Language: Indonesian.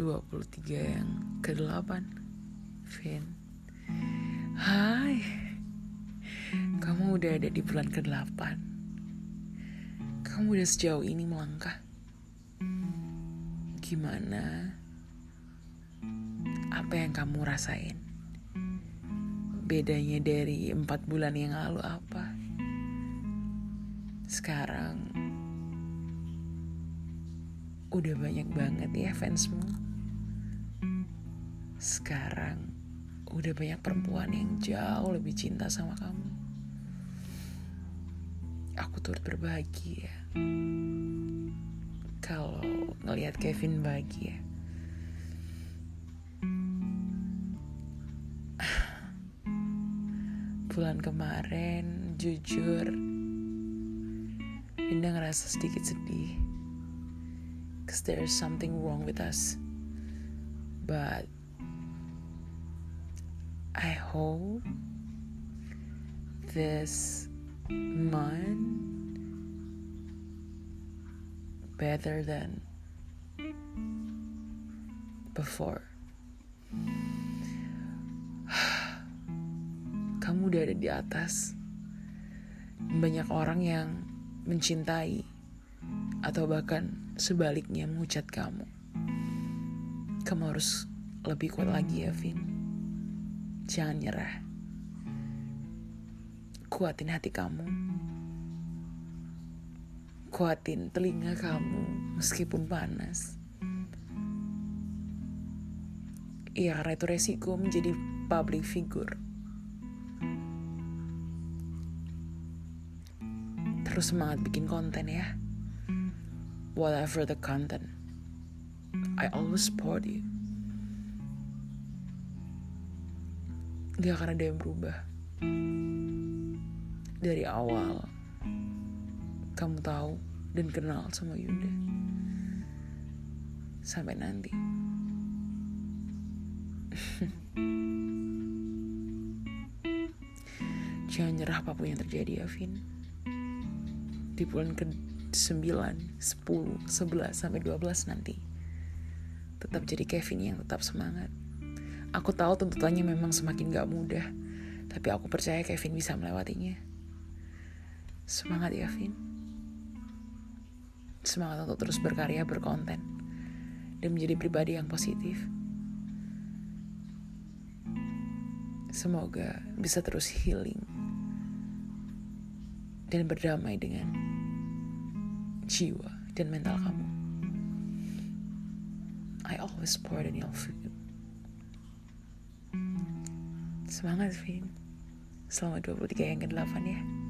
23 yang ke-8 Vin. Hai Kamu udah ada di bulan ke-8 Kamu udah sejauh ini melangkah. Gimana Apa yang kamu rasain? Bedanya dari empat bulan yang lalu apa? Sekarang Udah banyak banget ya fansmu sekarang udah banyak perempuan yang jauh lebih cinta sama kamu. Aku turut berbahagia kalau ngelihat Kevin bahagia. Bulan kemarin, jujur, Dinda ngerasa sedikit sedih. Cause there is something wrong with us. But I hope this month better than before. Kamu udah ada di atas. Banyak orang yang mencintai atau bahkan sebaliknya mengucat kamu. Kamu harus lebih kuat lagi ya, Vin. Jangan nyerah. Kuatin hati kamu. Kuatin telinga kamu meskipun panas. Iya, karena itu resiko menjadi public figure. Terus semangat bikin konten ya whatever the content. I always support you. Gak akan ada yang berubah. Dari awal, kamu tahu dan kenal sama Yunda. Sampai nanti. Jangan nyerah apa pun yang terjadi, Afin. Di bulan ke 9, 10, 11 sampai 12 nanti. Tetap jadi Kevin yang tetap semangat. Aku tahu tuntutannya memang semakin gak mudah, tapi aku percaya Kevin bisa melewatinya. Semangat ya, Vin. Semangat untuk terus berkarya, berkonten, dan menjadi pribadi yang positif. Semoga bisa terus healing dan berdamai dengan jiwa dan mental kamu. I always support in your food. Semangat, Vin. Selama 23 yang ke-8 ya.